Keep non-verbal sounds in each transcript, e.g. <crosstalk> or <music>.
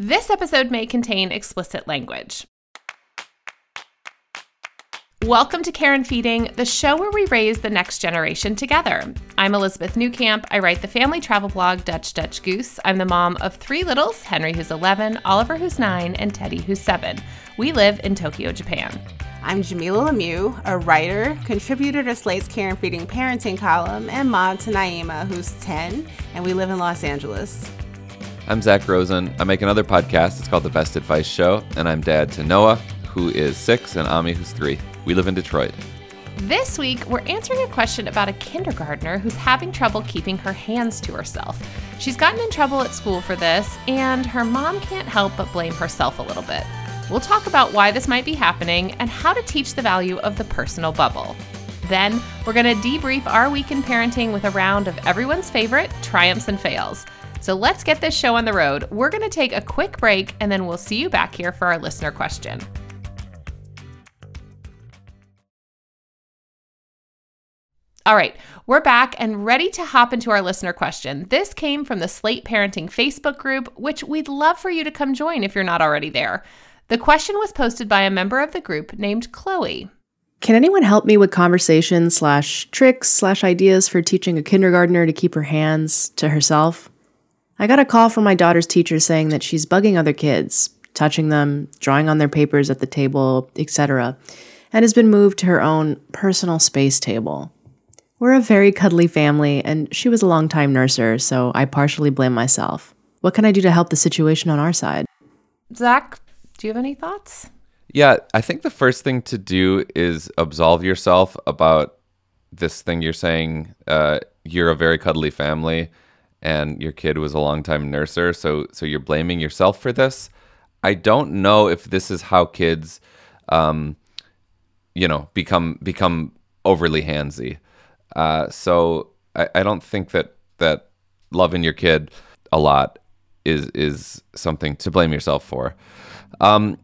This episode may contain explicit language. Welcome to Care and Feeding, the show where we raise the next generation together. I'm Elizabeth Newcamp. I write the family travel blog Dutch Dutch Goose. I'm the mom of three littles Henry, who's 11, Oliver, who's 9, and Teddy, who's 7. We live in Tokyo, Japan. I'm Jamilah Lemieux, a writer, contributor to Slate's Care and Feeding parenting column, and mom to Naima, who's 10, and we live in Los Angeles. I'm Zak Rosen. I make another podcast. It's called The Best Advice Show, and I'm dad to Noah, who is six, and Ami, who's three. We live in Detroit. This week, we're answering a question about a kindergartner who's having trouble keeping her hands to herself. She's gotten in trouble at school for this, and her mom can't help but blame herself a little bit. We'll talk about why this might be happening and how to teach the value of the personal bubble. Then, we're going to debrief our week in parenting with a round of everyone's favorite triumphs and fails. So let's get this show on the road. We're going to take a quick break and then we'll see you back here for our listener question. All right, we're back and ready to hop into our listener question. This came from the Slate Parenting Facebook group, which we'd love for you to come join if you're not already there. The question was posted by a member of the group named Chloe. Can anyone help me with conversations slash tricks slash ideas for teaching a kindergartner to keep her hands to herself? I got a call from my daughter's teacher saying that she's bugging other kids, touching them, drawing on their papers at the table, etc., and has been moved to her own personal space table. We're a very cuddly family, and she was a longtime nurser, so I partially blame myself. What can I do to help the situation on our side? Zak, do you have any thoughts? Yeah, I think the first thing to do is absolve yourself about this thing you're saying. Uh, you're a very cuddly family, and your kid was a longtime nurser, so so you're blaming yourself for this. I don't know if this is how kids, um, you know, become become overly handsy. Uh, so I, I don't think that that loving your kid a lot is is something to blame yourself for. Um,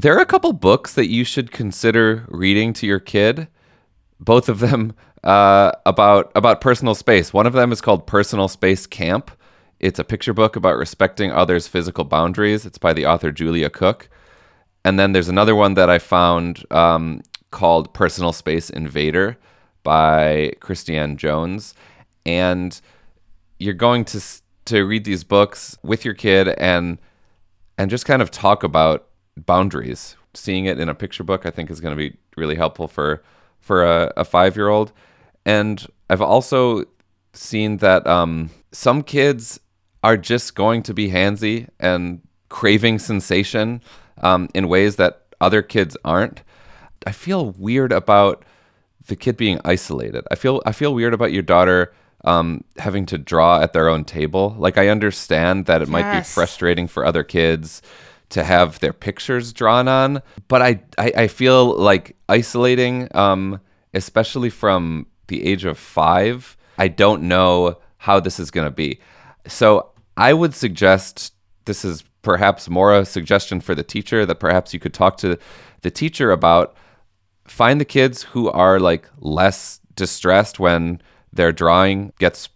there are a couple books that you should consider reading to your kid. Both of them uh, about about personal space. One of them is called Personal Space Camp. It's a picture book about respecting others' physical boundaries. It's by the author Julia Cook. And then there's another one that I found um, called Personal Space Invader by Christianne Jones. And you're going to to read these books with your kid and and just kind of talk about boundaries. Seeing it in a picture book, I think, is going to be really helpful for for a, a five year old. And I've also seen that um, some kids are just going to be handsy and craving sensation um, in ways that other kids aren't. I feel weird about the kid being isolated. I feel I feel weird about your daughter um, having to draw at their own table. Like I understand that it yes. might be frustrating for other kids to have their pictures drawn on, but I I, I feel like isolating, um, especially from the age of five. I don't know how this is going to be. So I would suggest this is perhaps more a suggestion for the teacher that perhaps you could talk to the teacher about find the kids who are like less distressed when their drawing gets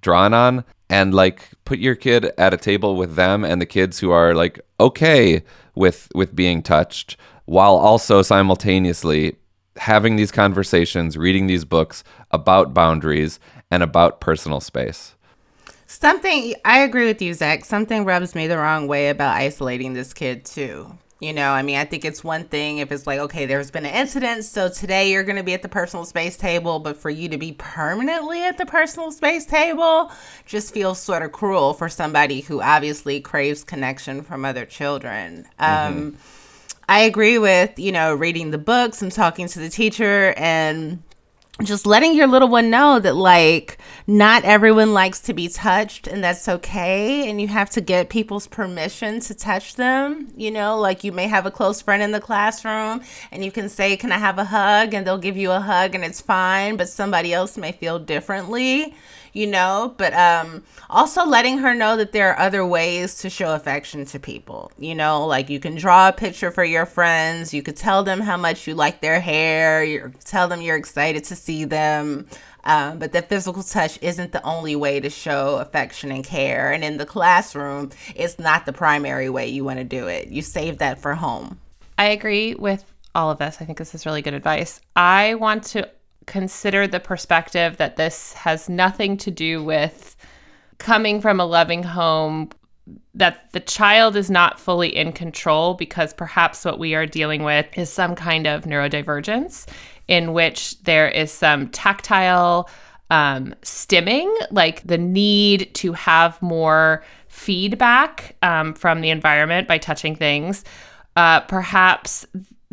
drawn on and like put your kid at a table with them and the kids who are like okay with with being touched while also simultaneously having these conversations reading these books about boundaries and about personal space something i agree with you zak something rubs me the wrong way about isolating this kid too you know, I mean, I think it's one thing if it's like, okay, there's been an incident, so today you're going to be at the personal space table, but for you to be permanently at the personal space table just feels sort of cruel for somebody who obviously craves connection from other children. Mm-hmm. Um, I agree with, you know, reading the books and talking to the teacher and just letting your little one know that like not everyone likes to be touched and that's okay. And you have to get people's permission to touch them you know like you may have a close friend in the classroom and you can say can i have a hug? and they'll give you a hug and it's fine but somebody else may feel differently you know, but um, also letting her know that there are other ways to show affection to people. You know, like you can draw a picture for your friends, you could tell them how much you like their hair, you tell them you're excited to see them. Um, but the physical touch isn't the only way to show affection and care. And in the classroom, it's not the primary way you want to do it. You save that for home. I agree with all of this. I think this is really good advice. I want to consider the perspective that this has nothing to do with coming from a loving home that the child is not fully in control because perhaps what we are dealing with is some kind of neurodivergence in which there is some tactile um, stimming, like the need to have more feedback um, from the environment by touching things. Uh, perhaps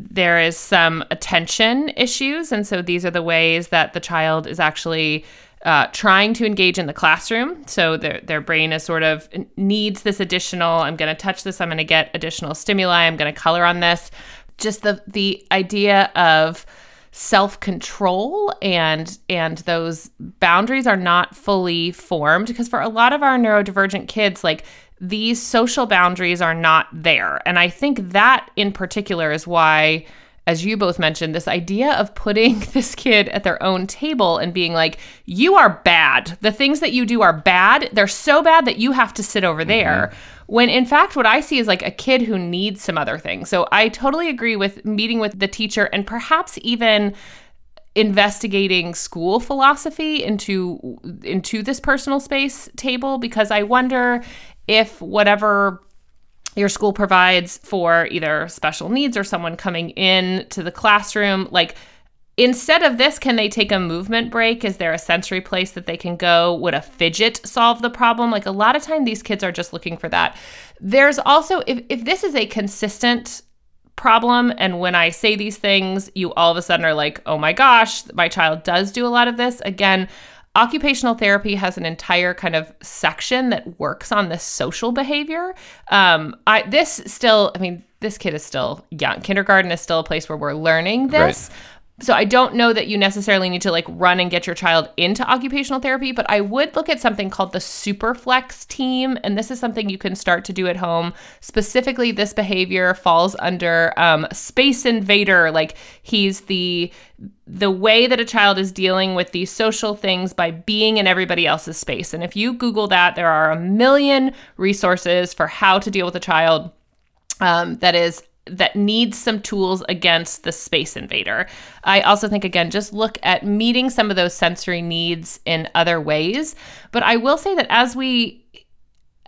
there is some attention issues. And so these are the ways that the child is actually uh, trying to engage in the classroom. So their, their brain is sort of needs this additional, I'm going to touch this, I'm going to get additional stimuli, I'm going to color on this. Just the, the idea of self-control and and those boundaries are not fully formed because for a lot of our neurodivergent kids like these social boundaries are not there. And I think that in particular is why, as you both mentioned, this idea of putting <laughs> this kid at their own table and being like, you are bad. The things that you do are bad. They're so bad that you have to sit over there. Mm-hmm. When in fact, what I see is like a kid who needs some other things. So I totally agree with meeting with the teacher and perhaps even investigating school philosophy into into this personal space table because I wonder if whatever your school provides for either special needs or someone coming in to the classroom like instead of this can they take a movement break? Is there a sensory place that they can go? Would a fidget solve the problem? Like a lot of time these kids are just looking for that. There's also if, if this is a consistent problem and when i say these things you all of a sudden are like oh my gosh my child does do a lot of this. Again Occupational therapy has an entire kind of section that works on the social behavior. Um, I this still, I mean, this kid is still young. Kindergarten is still a place where we're learning this, right so I don't know that you necessarily need to like run and get your child into occupational therapy, but I would look at something called the Superflex team, and this is something you can start to do at home. Specifically, this behavior falls under um, Space Invader. Like he's the the way that a child is dealing with these social things by being in everybody else's space. And if you Google that, there are a million resources for how to deal with a child um, that is that needs some tools against the space invader. I also think, again, just look at meeting some of those sensory needs in other ways. But I will say that as we,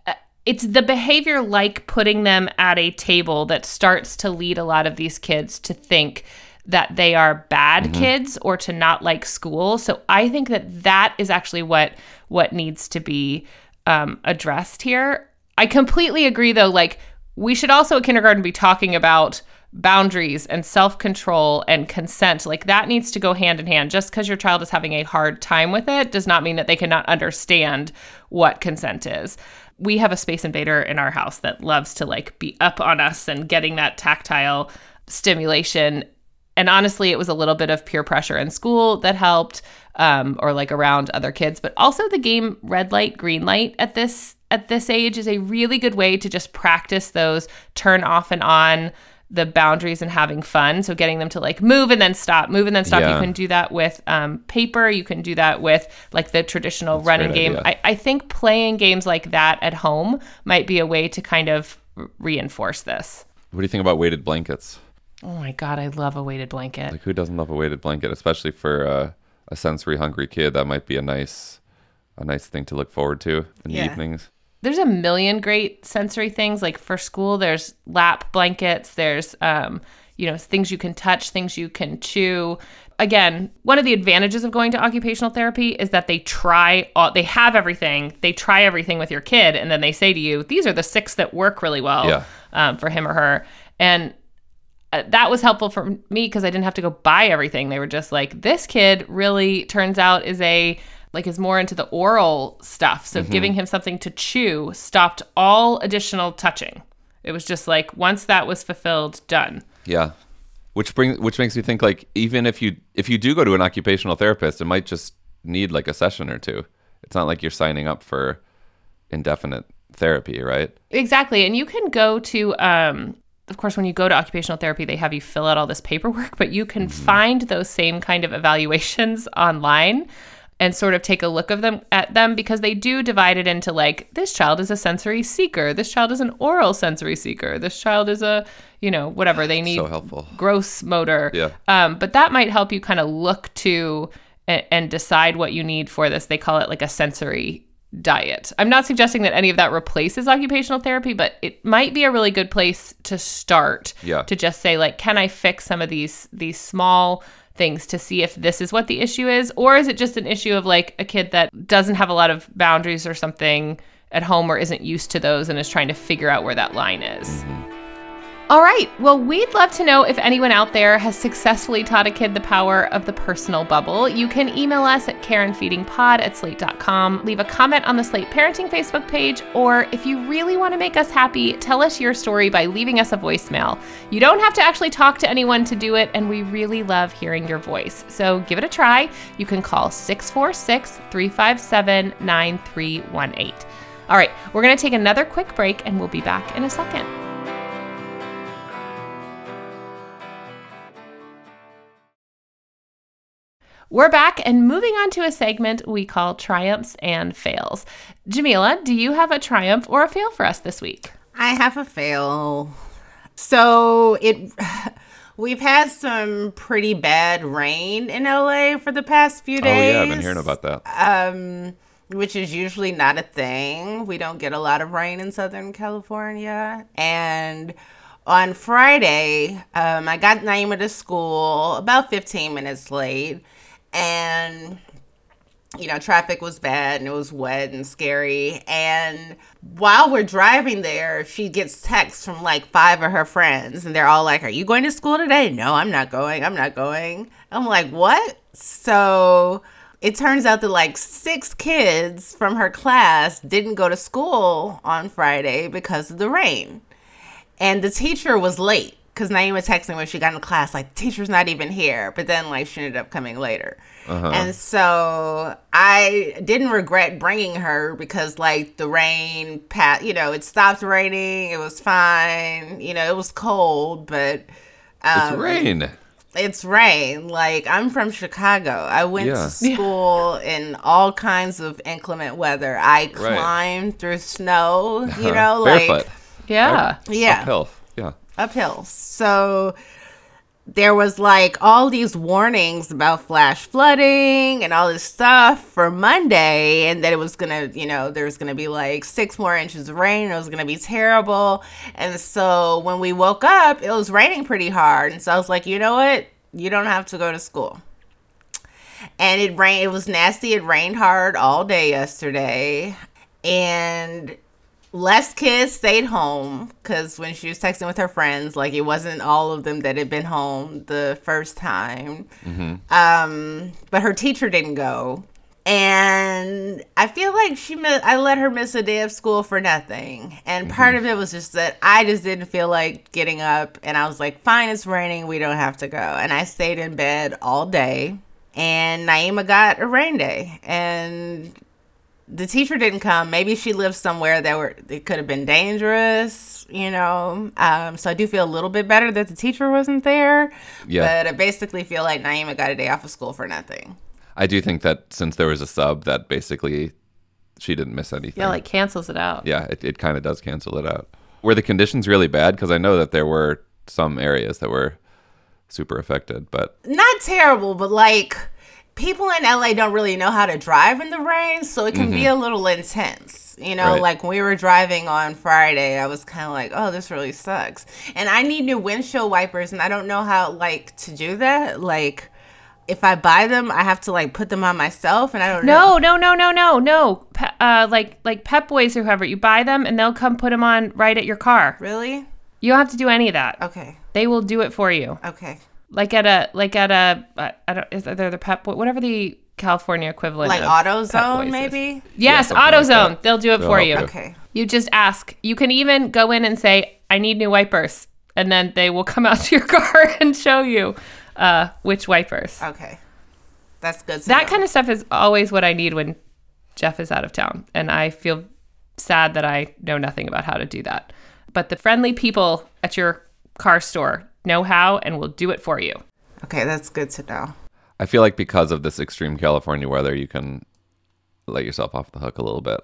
uh, it's the behavior like putting them at a table that starts to lead a lot of these kids to think that they are bad mm-hmm. kids or to not like school. So I think that that is actually what what needs to be um, addressed here. I completely agree, though. Like we should also at kindergarten be talking about boundaries and self control and consent. Like that needs to go hand in hand. Just because your child is having a hard time with it does not mean that they cannot understand what consent is. We have a space invader in our house that loves to like be up on us and getting that tactile stimulation. And honestly, it was a little bit of peer pressure in school that helped, um, or like around other kids, but also the game red light, green light at this at this age is a really good way to just practice those turn off and on the boundaries and having fun. So getting them to like move and then stop, move and then stop. Yeah. You can do that with um, paper. You can do that with like the traditional That's running game. I, I think playing games like that at home might be a way to kind of reinforce this. What do you think about weighted blankets? Oh my god, I love a weighted blanket. Like who doesn't love a weighted blanket, especially for uh, a sensory hungry kid? That might be a nice, a nice thing to look forward to in yeah. the evenings there's a million great sensory things. Like for school there's lap blankets there's um, you know things you can touch things you can chew. Again one of the advantages of going to occupational therapy is that they try all they have everything they try everything with your kid and then they say to you these are the six that work really well yeah. um, for him or her. And uh, that was helpful for me because i didn't have to go buy everything. They were just like this kid really turns out is a like is more into the oral stuff. So mm-hmm. giving him something to chew stopped all additional touching. It was just like once that was fulfilled, done. Yeah. Which brings which makes me think like even if you if you do go to an occupational therapist, it might just need like a session or two. It's not like you're signing up for indefinite therapy, right? Exactly. And you can go to um of course, when you go to occupational therapy, they have you fill out all this paperwork, but you can mm-hmm. find those same kind of evaluations <laughs> online and sort of take a look of them at them because they do divide it into like this child is a sensory seeker, this child is an oral sensory seeker, this child is a you know whatever they need So helpful. gross motor. Yeah. Um, but that might help you kind of look to and, and decide what you need for this. They call it like a sensory diet. I'm not suggesting that any of that replaces occupational therapy, but it might be a really good place to start. Yeah. To just say like, can I fix some of these these small things to see if this is what the issue is, or is it just an issue of like a kid that doesn't have a lot of boundaries or something at home or isn't used to those and is trying to figure out where that line is. Mm-hmm. All right. Well, we'd love to know if anyone out there has successfully taught a kid the power of the personal bubble. You can email us at careandfeedingpod at slate.com, leave a comment on the Slate Parenting Facebook page, or if you really want to make us happy, tell us your story by leaving us a voicemail. You don't have to actually talk to anyone to do it, and we really love hearing your voice. So give it a try. You can call 646 357 9318. All right, we're going to take another quick break, and we'll be back in a second. We're back and moving on to a segment we call Triumphs and Fails. Jamilah, do you have a triumph or a fail for us this week? I have a fail. So it <sighs> we've had some pretty bad rain in LA for the past few days. Oh yeah, I've been hearing about that. Um which is usually not a thing. We don't get a lot of rain in Southern California. And on Friday, um, I got Naima to school about 15 minutes late. And you know, traffic was bad and it was wet and scary. And while we're driving there, she gets texts from like five of her friends, and they're all like, Are you going to school today? No, I'm not going. I'm not going. I'm like, What? So it turns out that like six kids from her class didn't go to school on Friday because of the rain. And the teacher was late because Naima texted me when she got in the class, like, teacher's not even here. But then, like, she ended up coming later. And so I didn't regret bringing her because, like, the rain, pat, you know, it stopped raining. It was fine. You know, it was cold, but It's um, rain. it's rain. Like I'm from Chicago. I went Yeah. to <laughs> school in all kinds of inclement weather. I climbed through snow, you know, like Barefoot. Yeah. yeah, Uphill. Uphill. So there was like all these warnings about flash flooding and all this stuff for Monday, and that it was gonna, you know, there was gonna be like six more inches of rain. It was gonna be terrible. And so when we woke up, it was raining pretty hard. And so I was like, you know what? You don't have to go to school. And it rained. It was nasty. It rained hard all day yesterday, and less kids stayed home because when she was texting with her friends, like it wasn't all of them that had been home the first time. Um, but her teacher didn't go. And I feel like she, mi- I let her miss a day of school for nothing. And part of it was just that I just didn't feel like getting up. And I was like, fine, it's raining. We don't have to go. And I stayed in bed all day. And Naima got a rain day. And the teacher didn't come. Maybe she lived somewhere that were it could have been dangerous, you know. Um, so I do feel a little bit better that the teacher wasn't there. Yeah. But I basically feel like Naima got a day off of school for nothing. I do think that since there was a sub, that basically she didn't miss anything. Yeah, like cancels it out. yeah, it, it kind of does cancel it out. Were the conditions really bad? Because I know that there were some areas that were super affected, but Not terrible, but like people in LA don't really know how to drive in the rain, so it can be a little intense. You know, Mm-hmm. Right. like when we were driving on Friday, I was kind of like, "Oh, this really sucks." And I need new windshield wipers, and I don't know how like to do that. Like if I buy them, I have to like put them on myself, and I don't know. No, no, no, no, no, no. Pe- uh, like like Pep Boys or whoever, you buy them and they'll come put them on right at your car. Really? You don't have to do any of that. Okay. They will do it for you. Okay. Like at a like at a uh, don't is there the Pep whatever the California equivalent Like of Pep AutoZone, maybe? Yes, something like AutoZone. that. They'll do it They'll for you. you. Okay. You just ask. You can even go in and say, "I need new wipers," and then they will <laughs> come out to your car and show you uh, which wipers. Okay. That's good. To that know. kind of stuff is always what I need when Jeff is out of town, and I feel sad that I know nothing about how to do that. But the friendly people at your car store know how and we'll do it for you. Okay, that's good to know. I feel like because of this extreme California weather, you can let yourself off the hook a little bit.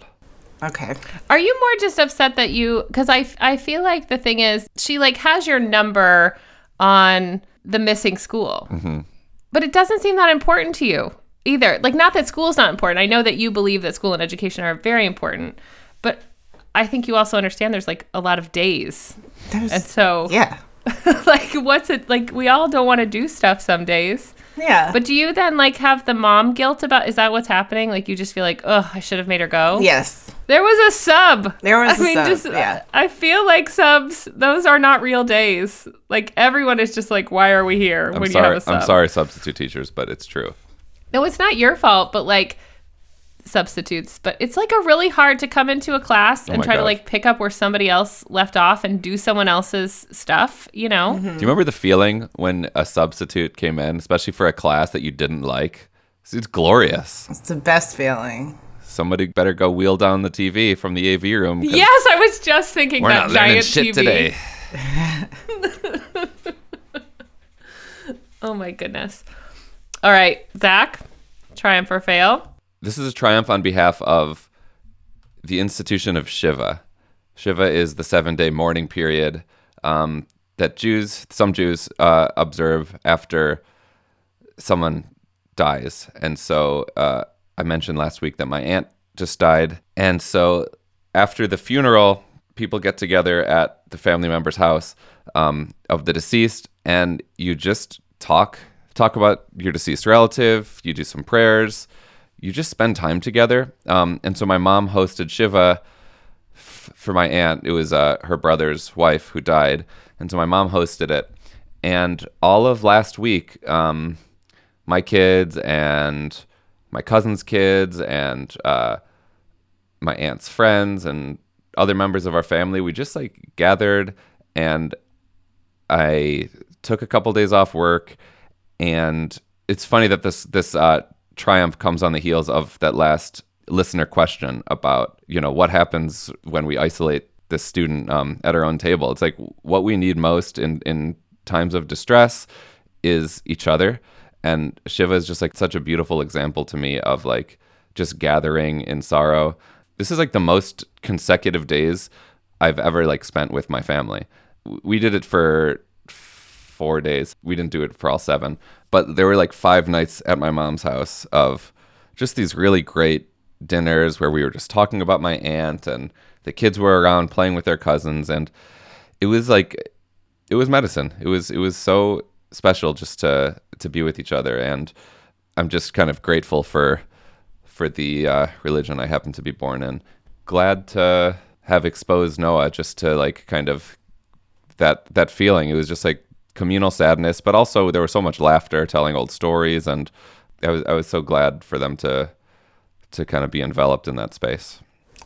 Okay. Are you more just upset that you cuz I I feel like the thing is she like has your number on the missing school. Mm-hmm. But it doesn't seem that important to you either. Like not that school's not important. I know that you believe that school and education are very important, but I think you also understand there's like a lot of days. There's, And so yeah. <laughs> like what's it like we all don't want to do stuff some days. Yeah. But do you then like have the mom guilt about is that what's happening? Like you just feel like, "Oh, I should have made her go." yes. There was a sub. There was I a mean, sub, just yeah. I feel like subs. Those are not real days. Like everyone is just like, why are we here I'm when you have a sub? I'm sorry, substitute teachers, but it's true. No, it's not your fault, but like substitutes. But it's like a really hard to come into a class and Oh my try to like pick up where somebody else left off and do someone else's stuff. You know? Mm-hmm. Do you remember the feeling when a substitute came in, especially for a class that you didn't like? It's, it's glorious. It's the best feeling. Somebody better go wheel down the TV from the AV room. Yes, I was just thinking we're that not learning giant shit TV. today. <laughs> Oh my goodness. All right, Zak, triumph or fail? This is a triumph on behalf of the institution of Shiva. Shiva is the seven day mourning period um, that Jews, some Jews, uh, observe after someone dies. And so uh, I mentioned last week that my aunt just died. And so after the funeral, people get together at the family member's house um, of the deceased and you just talk talk about your deceased relative you do some prayers you just spend time together. Um, and so my mom hosted shiva f- for my aunt. It was uh, her brother's wife who died. And so my mom hosted it. And all of last week um, my kids and my cousin's kids and uh, my aunt's friends and other members of our family we just like gathered. And i took a couple days off work. And it's funny that this this uh, triumph comes on the heels of that last listener question about you know what happens when we isolate this student um, at our own table. It's like what we need most in in times of distress is each other. And shiva is just like such a beautiful example to me of like just gathering in sorrow. This is like the most consecutive days i've ever like spent with my family. We did it for four days we didn't do it for all seven but there were like five nights at my mom's house of just these really great dinners where we were just talking about my aunt and the kids were around playing with their cousins and it was like it was medicine. It was it was so special just to to be with each other, and I'm just kind of grateful for for the uh, religion I happen to be born in. Glad to have exposed Noah just to like kind of that that feeling. It was just like communal sadness, but also there was so much laughter, telling old stories, and I was I was so glad for them to to kind of be enveloped in that space.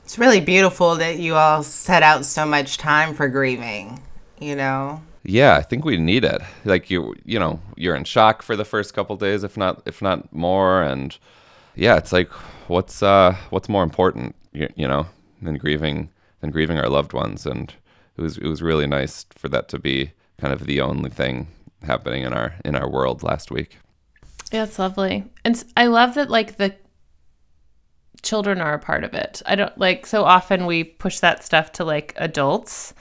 It's really beautiful that you all set out so much time for grieving, you know? Yeah, I think we need it. Like you, you know, you're in shock for the first couple days, if not, if not more. And yeah, it's like, what's uh, what's more important, you, you know, than grieving than grieving our loved ones. And it was it was really nice for that to be kind of the only thing happening in our in our world last week. Yeah, it's lovely. And I love that like the children are a part of it. I don't like so often we push that stuff to like adults.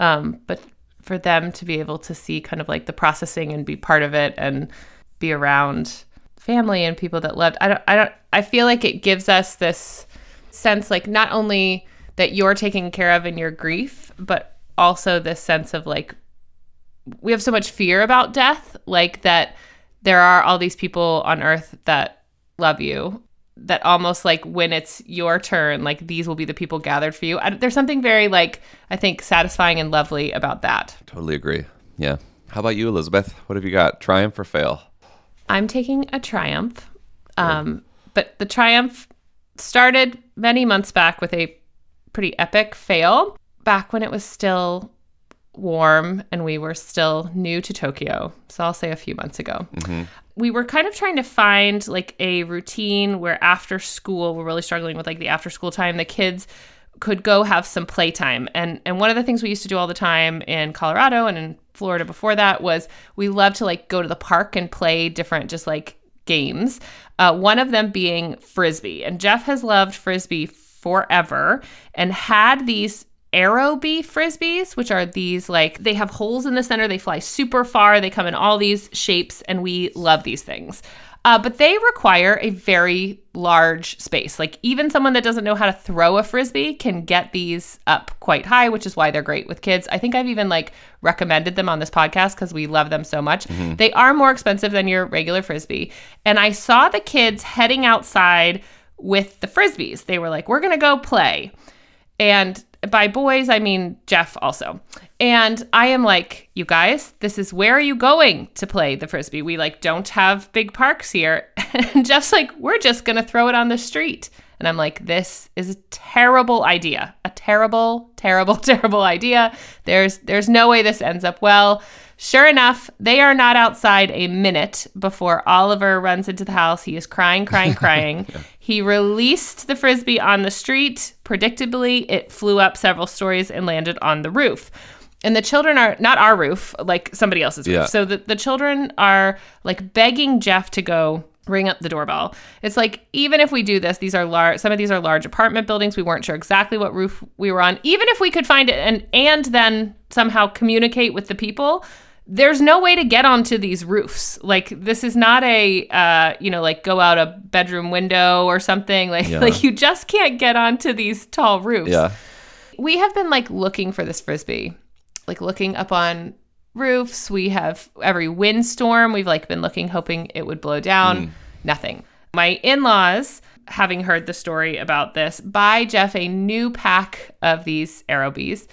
Um, but for them to be able to see kind of like the processing and be part of it and be around family and people that loved I don't I don't I feel like it gives us this sense like not only that you're taken care of in your grief, but also this sense of like we have so much fear about death, like that there are all these people on earth that love you. That almost like when it's your turn, like these will be the people gathered for you. I, there's something very like I think satisfying and lovely about that. Totally agree. Yeah. How about you, Elizabeth? What have you got? Triumph or fail? I'm taking a triumph, um, but the triumph started many months back with a pretty epic fail. Back when it was still warm and we were still new to Tokyo. So I'll say a few months ago. We were kind of trying to find like a routine where after school, we're really struggling with like the after school time, the kids could go have some playtime. And and one of the things we used to do all the time in Colorado and in Florida before that was we loved to like go to the park and play different just like games, uh, one of them being frisbee. And Jeff has loved frisbee forever and had these Aerobie frisbees, which are these like they have holes in the center, they fly super far, they come in all these shapes, and we love these things. Uh, but they require a very large space. Like even someone that doesn't know how to throw a frisbee can get these up quite high, which is why they're great with kids. I think I've even like recommended them on this podcast because we love them so much. They are more expensive than your regular frisbee, and I saw the kids heading outside with the frisbees. They were like, "We're gonna go play," and by boys, I mean Jeff also. And I am like, you guys, this is where are you going to play the frisbee? We like don't have big parks here. <laughs> And Jeff's like, we're just gonna throw it on the street. And I'm like, this is a terrible idea. A terrible, terrible, <laughs> terrible idea. There's there's no way this ends up well. Sure enough, they are not outside a minute before Oliver runs into the house. He is crying, crying, <laughs> crying. He released the frisbee on the street. Predictably, it flew up several stories and landed on the roof. And the children are not our roof, like somebody else's Yeah. roof. So the, the children are like begging Jeff to go ring up the doorbell. It's like even if we do this, these are large some of these are large apartment buildings. We weren't sure exactly what roof we were on. Even if we could find it and and then somehow communicate with the people, there's no way to get onto these roofs. Like this is not a uh, you know, like go out a bedroom window or something. <laughs> Like Yeah. like you just can't get onto these tall roofs Yeah. we have been like looking for this frisbee, like looking up on roofs. We have every windstorm. We've like been looking, hoping it would blow down. Nothing. My in-laws, having heard the story about this, buy Jeff a new pack of these Aerobies.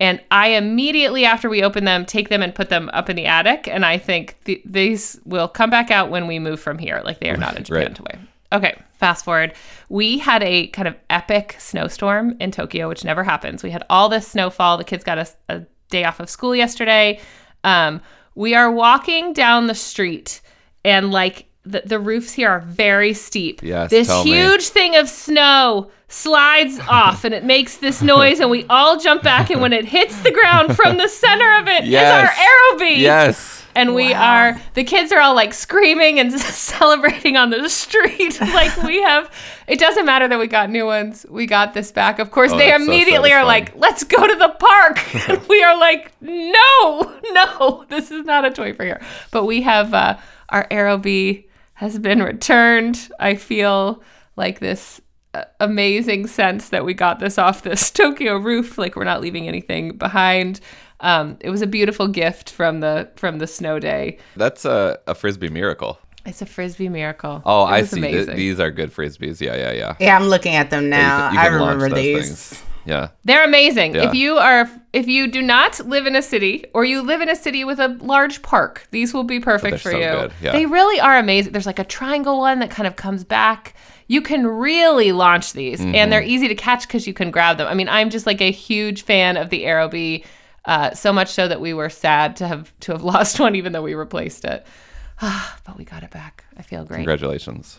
And I immediately after we open them, take them and put them up in the attic. And I think th- these will come back out when we move from here. Like they are not in Japan Right. Okay, fast forward. We had a kind of epic snowstorm in Tokyo, which never happens. We had all this snowfall. The kids got a, a day off of school yesterday. Um, we are walking down the street, and like the, the roofs here are very steep. Yes, this tell me. huge thing of snow slides <laughs> off, and it makes this noise, and we all jump back. And when it hits the ground from the center of it is Yes. our Aerobie. Yes. And we are the kids are all like screaming and <laughs> celebrating on the street. <laughs> like we have it doesn't matter that we got new ones. We got this back. Of course, Oh, they that's so immediately are like, "Let's go to the park." and we are like, "No. No. This is not a toy for here." But we have uh our Aerobie has been returned. I feel like this uh, amazing sense that we got this off this <laughs> Tokyo roof like we're not leaving anything behind. Um, it was a beautiful gift from the from the snow day. That's a, a frisbee miracle. It's a frisbee miracle. Oh, It I see. Th- these are good frisbees. Yeah, yeah, yeah. Yeah, I'm looking at them now. you can- you I can launch remember those these. things. Yeah. They're amazing. Yeah. If you are if you do not live in a city or you live in a city with a large park, these will be perfect for so you. good, yeah. They really are amazing. There's like a triangle one that kind of comes back. You can really launch these Mm-hmm. and they're easy to catch cuz you can grab them. I mean, I'm just like a huge fan of the Aerobie. Uh, so much so that we were sad to have to have <laughs> lost one even though we replaced it. <sighs> but we got it back. I feel great. Congratulations.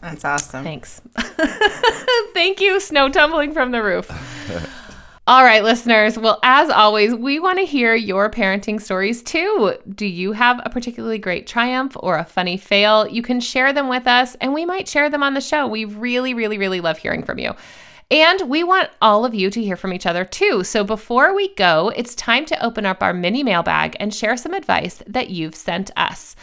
That's awesome. Thanks. <laughs> Thank you, snow tumbling from the roof. <laughs> All right, listeners. Well, as always, we want to hear your parenting stories too. Do you have a particularly great triumph or a funny fail? You can share them with us and we might share them on the show. We really, really, really love hearing from you. And we want all of you to hear from each other too. So before we go, it's time to open up our mini mailbag and share some advice that you've sent us.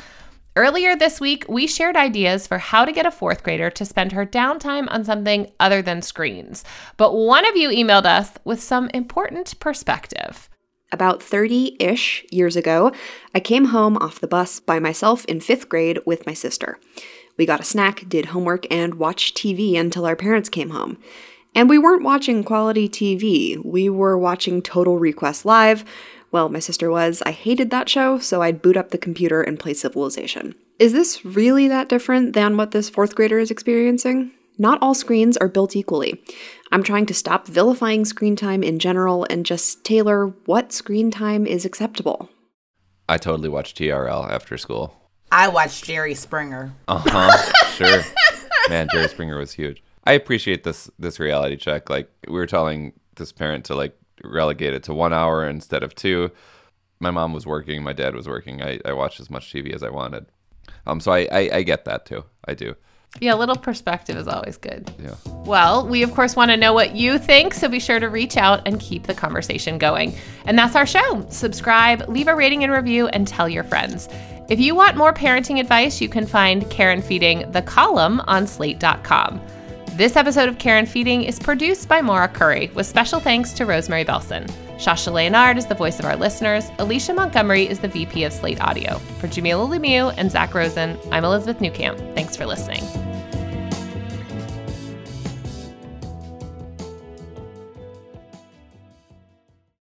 Earlier this week, we shared ideas for how to get a fourth grader to spend her downtime on something other than screens. But one of you emailed us with some important perspective. About 30 ish years ago, I came home off the bus by myself in fifth grade with my sister. We got a snack, did homework, and watched TV until our parents came home. And we weren't watching quality TV, we were watching Total Request Live. Well, my sister was. I hated that show, so I'd boot up the computer and play Civilization. Is this really that different than what this fourth grader is experiencing? Not all screens are built equally. I'm trying to stop vilifying screen time in general and just tailor what screen time is acceptable. I totally watched TRL after school. I watched Jerry Springer. Uh huh. <laughs> sure. Man, Jerry Springer was huge. I appreciate this this reality check. Like we were telling this parent to like relegate it to one hour instead of two. My mom was working. My dad was working. I, I watched as much TV as I wanted. Um, so I, I I get that too. I do. Yeah, a little perspective is always good. Yeah. Well, we of course want to know what you think, so be sure to reach out and keep the conversation going. And that's our show. Subscribe, leave a rating and review, and tell your friends. If you want more parenting advice, you can find Care and Feeding the column on slate.com. This episode of Care and Feeding is produced by Maura Currie, with special thanks to Rosemary Belson. Sasha Leonhardt is the voice of our listeners. Alicia Montgomery is the VP of Slate Audio. For Jamilah Lemieux and Zak Rosen, I'm Elizabeth Newcamp. Thanks for listening.